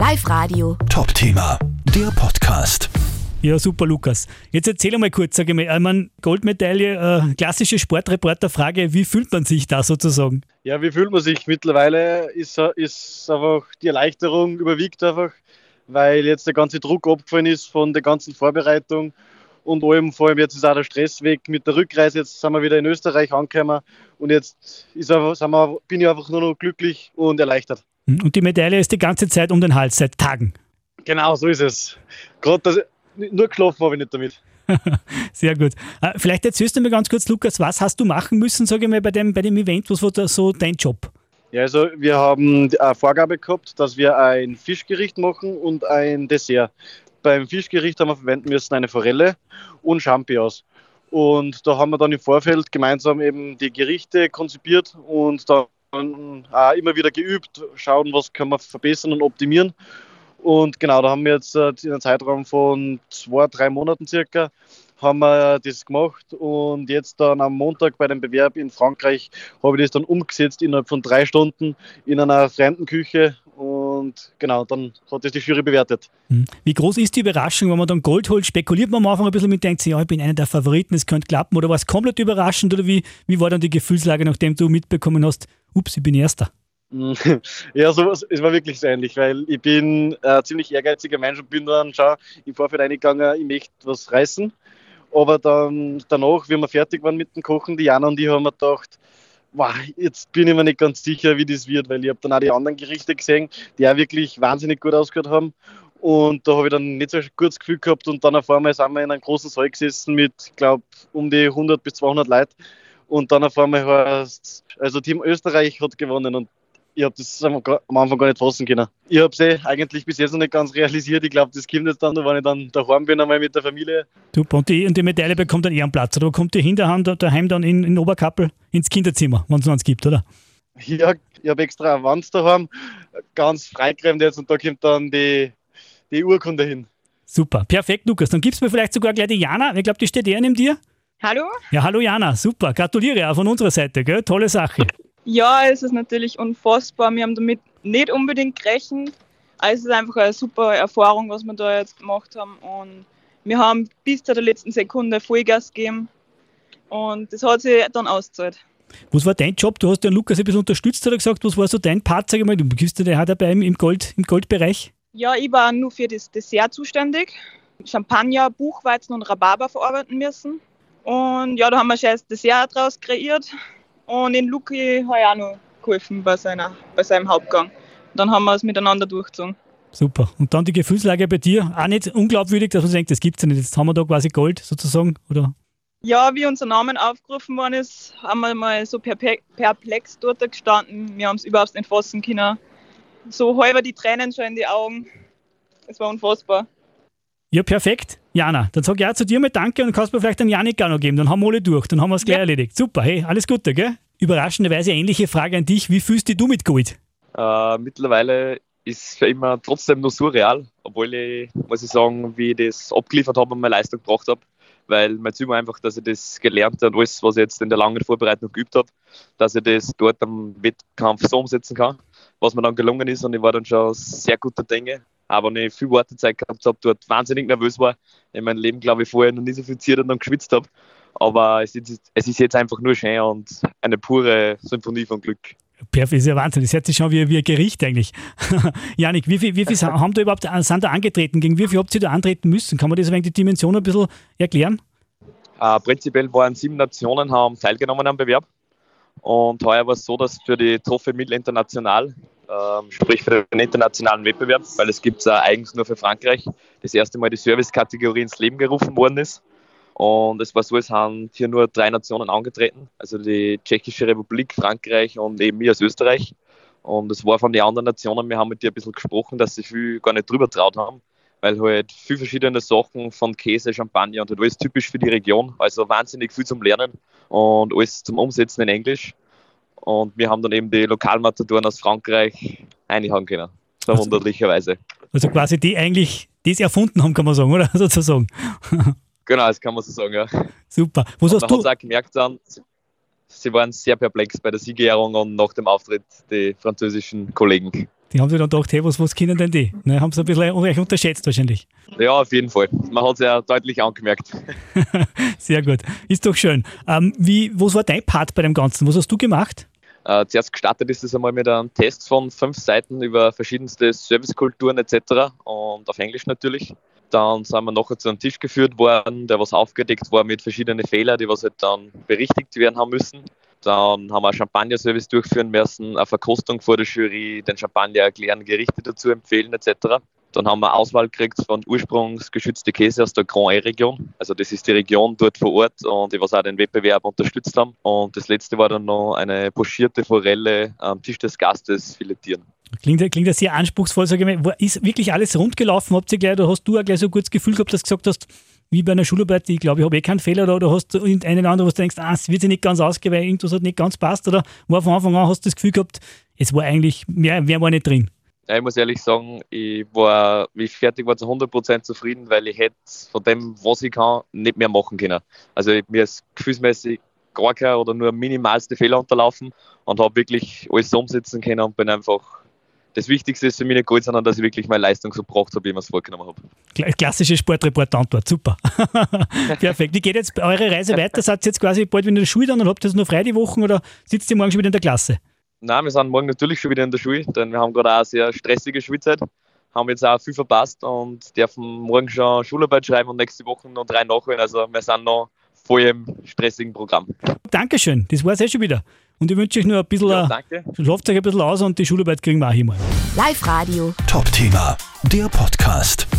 Live Radio. Top-Thema, der Podcast. Ja, super, Lukas. Jetzt erzähl mal kurz, sage ich mal, ich meine, Goldmedaille, äh, klassische Sportreporterfrage, wie fühlt man sich da sozusagen? Ja, wie fühlt man sich? Mittlerweile ist, ist einfach die Erleichterung überwiegt einfach, weil jetzt der ganze Druck abgefallen ist von der ganzen Vorbereitung und allem, vor allem jetzt ist auch der Stress weg mit der Rückreise. Jetzt sind wir wieder in Österreich angekommen und jetzt ist einfach, sind wir, bin ich einfach nur noch glücklich und erleichtert. Und die Medaille ist die ganze Zeit um den Hals, seit Tagen. Genau, so ist es. Gerade nur geschlafen habe ich nicht damit. Sehr gut. Äh, vielleicht erzählst du mir ganz kurz, Lukas, was hast du machen müssen, sage ich mal, bei dem, bei dem Event? Was war da so dein Job? Ja, also wir haben eine Vorgabe gehabt, dass wir ein Fischgericht machen und ein Dessert. Beim Fischgericht haben wir verwenden müssen eine Forelle und Champignons. Und da haben wir dann im Vorfeld gemeinsam eben die Gerichte konzipiert und dann auch immer wieder geübt, schauen, was können wir verbessern und optimieren. Und genau, da haben wir jetzt äh, in einem Zeitraum von zwei, drei Monaten circa haben wir das gemacht und jetzt dann am Montag bei dem Bewerb in Frankreich habe ich das dann umgesetzt innerhalb von drei Stunden in einer fremden Küche und genau, dann hat das die Jury bewertet. Hm. Wie groß ist die Überraschung, wenn man dann Gold holt? Spekuliert man am Anfang ein bisschen mit, denkt sich, ja, ich bin einer der Favoriten, es könnte klappen oder war es komplett überraschend oder wie, wie war dann die Gefühlslage, nachdem du mitbekommen hast, ups, ich bin Erster? Ja, sowas, es war wirklich so ähnlich, weil ich bin ein ziemlich ehrgeiziger Mensch und bin dann schon im Vorfeld eingegangen, ich möchte was reißen. Aber dann danach, wie wir fertig waren mit dem Kochen, die Jana und ich haben mir gedacht, wow, jetzt bin ich mir nicht ganz sicher, wie das wird, weil ich habe dann auch die anderen Gerichte gesehen, die auch wirklich wahnsinnig gut ausgehört haben. Und da habe ich dann nicht so ein gutes Gefühl gehabt und dann auf einmal sind wir in einem großen Saal gesessen mit, glaube, um die 100 bis 200 Leuten. Und dann auf einmal heißt also Team Österreich hat gewonnen und ich habe das am Anfang gar nicht fassen können. Ich habe es eh eigentlich bis jetzt noch nicht ganz realisiert. Ich glaube, das kommt jetzt dann, wenn ich dann daheim bin, einmal mit der Familie. Super, und die, und die Medaille bekommt dann eher einen Platz, oder kommt die hinterhand daheim dann in, in Oberkappel ins Kinderzimmer, wenn es noch eins gibt, oder? Ja, ich habe extra eine Wand daheim, ganz freigeräumt jetzt und da kommt dann die, die Urkunde hin. Super, perfekt, Lukas. Dann gibst du mir vielleicht sogar gleich die Jana. Ich glaube, die steht eher neben dir. Hallo? Ja, hallo Jana, super. Gratuliere auch von unserer Seite, gell? Tolle Sache. Ja, es ist natürlich unfassbar. Wir haben damit nicht unbedingt gerechnet. Also es ist einfach eine super Erfahrung, was wir da jetzt gemacht haben. Und wir haben bis zu der letzten Sekunde Vollgas gegeben. Und das hat sich dann ausgezahlt. Was war dein Job? Du hast den Lukas ein bisschen unterstützt oder gesagt, was war so dein Part, sag ich mal? Du bist ja der dabei im, Gold, im Goldbereich? Ja, ich war nur für das Dessert zuständig. Champagner, Buchweizen und Rhabarber verarbeiten müssen. Und ja, da haben wir schon das Dessert draus kreiert. Und den Luki habe ich auch noch geholfen bei, seiner, bei seinem Hauptgang. Dann haben wir es miteinander durchgezogen. Super. Und dann die Gefühlslage bei dir? Auch nicht unglaubwürdig, dass man denkt, das gibt es ja nicht. Jetzt haben wir da quasi Gold sozusagen, oder? Ja, wie unser Name aufgerufen worden ist, haben wir mal so perplex dort gestanden. Wir haben es überhaupt nicht fassen können. So halber die Tränen schon in die Augen. Es war unfassbar. Ja, perfekt. Jana, dann sage ich auch zu dir mal Danke und kannst mir vielleicht einen Janik auch noch geben. Dann haben wir alle durch, dann haben wir es gleich ja. erledigt. Super, hey, alles Gute, gell? Überraschenderweise ähnliche Frage an dich. Wie fühlst du mit Gold? Äh, mittlerweile ist es für immer trotzdem nur surreal, obwohl ich, muss ich sagen, wie ich das abgeliefert habe und meine Leistung gebracht habe. Weil mein Ziel war einfach, dass ich das gelernt habe und alles, was ich jetzt in der langen Vorbereitung geübt habe, dass ich das dort am Wettkampf so umsetzen kann, was mir dann gelungen ist. Und ich war dann schon sehr guter Dinge aber wenn ich viel Wartezeit gehabt habe, dort wahnsinnig nervös war, in meinem Leben, glaube ich, vorher noch nie so viel ziert und geschwitzt habe. Aber es ist, es ist jetzt einfach nur schön und eine pure Symphonie von Glück. Perfekt, ist ja Wahnsinn. Das hört sich schon wie, wie ein Gericht eigentlich. Janik, wie viel, wie viel haben da überhaupt sind da angetreten? Gegen wie viel habt ihr da antreten müssen? Kann man das wegen die Dimension ein bisschen erklären? Äh, prinzipiell waren sieben Nationen haben teilgenommen am Bewerb. Und heuer war es so, dass für die Trophy Mittel International ähm, sprich für den internationalen Wettbewerb, weil es gibt es äh, eigens nur für Frankreich, das erste Mal die Service-Kategorie ins Leben gerufen worden ist. Und es war so, es haben hier nur drei Nationen angetreten, also die Tschechische Republik, Frankreich und eben wir aus Österreich. Und es war von den anderen Nationen, wir haben mit dir ein bisschen gesprochen, dass sie viel gar nicht drüber traut haben, weil halt viel verschiedene Sachen von Käse, Champagner und halt alles typisch für die Region, also wahnsinnig viel zum Lernen und alles zum Umsetzen in Englisch. Und wir haben dann eben die Lokalmatatoren aus Frankreich einhauen können. Verwunderlicherweise. Also quasi die eigentlich das erfunden haben, kann man sagen, oder? Sozusagen. Genau, das kann man so sagen, ja. Super. Was und hast du? auch gemerkt dann, sie waren sehr perplex bei der Siegerehrung und nach dem Auftritt die französischen Kollegen. Die haben sich dann gedacht, hey, was, was können denn die? Ne, haben sie ein bisschen unterschätzt wahrscheinlich. Ja, auf jeden Fall. Man hat es ja deutlich angemerkt. Sehr gut. Ist doch schön. Ähm, wie, was war dein Part bei dem Ganzen? Was hast du gemacht? Äh, zuerst gestartet ist es einmal mit einem Test von fünf Seiten über verschiedenste Servicekulturen etc. und auf Englisch natürlich. Dann sind wir nachher zu einem Tisch geführt worden, der was aufgedeckt war mit verschiedenen Fehlern, die was halt dann berichtigt werden haben müssen. Dann haben wir einen Champagner-Service durchführen müssen, eine Verkostung vor der Jury, den Champagner erklären, Gerichte dazu empfehlen etc. Dann haben wir Auswahl gekriegt von ursprungsgeschützte Käse aus der Grand E-Region. Also das ist die Region dort vor Ort und die was auch den Wettbewerb unterstützt haben. Und das letzte war dann noch eine pochierte Forelle am Tisch des Gastes filetieren. Klingt, klingt ja sehr anspruchsvoll, sage ich mal. Ist wirklich alles rund gelaufen? Habt ihr gleich, oder hast du auch gleich so ein gutes Gefühl gehabt, dass du gesagt hast, wie bei einer Schularbeit, ich glaube, ich habe eh keinen Fehler, oder, oder hast du einen oder anderen, wo du denkst, ah, es wird sich nicht ganz ausgehen, weil irgendwas hat nicht ganz passt, oder war von Anfang an hast du das Gefühl gehabt, es war eigentlich, mehr, mehr war nicht drin? Ja, ich muss ehrlich sagen, ich war, wie ich fertig war, zu 100% zufrieden, weil ich hätte von dem, was ich kann, nicht mehr machen können. Also mir ist gefühlsmäßig gar kein oder nur minimalste Fehler unterlaufen und habe wirklich alles umsetzen können und bin einfach das Wichtigste ist für mich nicht Gold, sondern dass ich wirklich meine Leistung so gebracht habe, wie ich mir es vorgenommen habe. Klassische Sportreporter-Antwort, super. Perfekt. Wie geht jetzt eure Reise weiter? Seid ihr jetzt quasi bald wieder in der Schule dann und habt ihr jetzt nur frei die Wochen oder sitzt ihr morgen schon wieder in der Klasse? Nein, wir sind morgen natürlich schon wieder in der Schule, denn wir haben gerade auch eine sehr stressige Schulzeit. Haben jetzt auch viel verpasst und dürfen morgen schon Schularbeit schreiben und nächste Woche noch drei nachholen. Also wir sind noch voll im stressigen Programm. Dankeschön, das war es eh schon wieder. Und ich wünsche euch nur ein bisschen, ja, danke. schlaft euch ein bisschen aus und die Schularbeit kriegen wir auch hin mal. Live Radio. Top Thema, der Podcast.